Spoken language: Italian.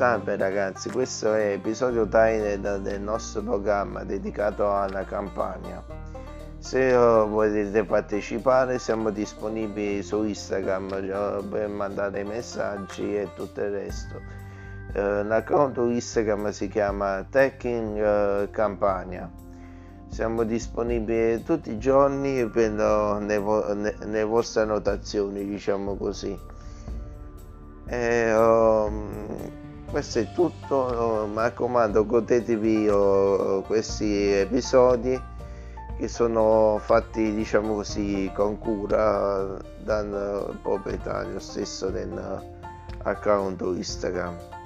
Salve ragazzi, questo è episodio trailer del nostro programma dedicato alla campagna. Se volete partecipare siamo disponibili su Instagram per mandare messaggi e tutto il resto. Eh, l'account Instagram si chiama Trekking eh, Campagna. Siamo disponibili tutti i giorni per le, le vostre annotazioni, diciamo così. E, um, questo è tutto, mi raccomando godetevi oh, questi episodi che sono fatti diciamo così con cura dal proprietario stesso dell'account Instagram.